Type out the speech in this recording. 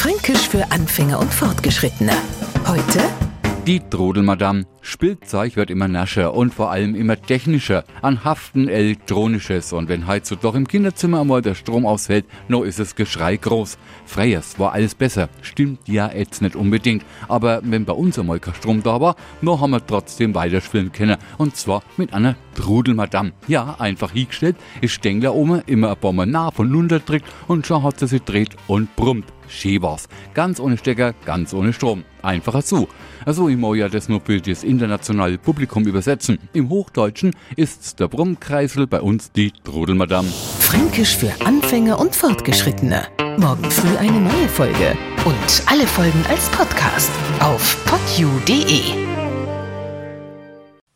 Fränkisch für Anfänger und Fortgeschrittene. Heute Die Trodelmadam. Spielzeug wird immer nascher und vor allem immer technischer, an Haften elektronisches und wenn so doch im Kinderzimmer einmal der Strom ausfällt, no ist es Geschrei groß. Freyers war alles besser, stimmt ja jetzt nicht unbedingt, aber wenn bei uns einmal kein Strom da war, no haben wir trotzdem weiterspielen können und zwar mit einer Trudelmadam. Ja, einfach hingestellt, ist Stängler oben immer ein paar Mal nah von runter und schon hat sie sich dreht und brummt. War's. Ganz ohne Stecker, ganz ohne Strom. Einfacher so. Also ich muss ja das nur für das internationale Publikum übersetzen. Im Hochdeutschen ist's der Brummkreisel, bei uns die Trudelmadam. Fränkisch für Anfänger und Fortgeschrittene. Morgen früh eine neue Folge. Und alle Folgen als Podcast auf podu.de.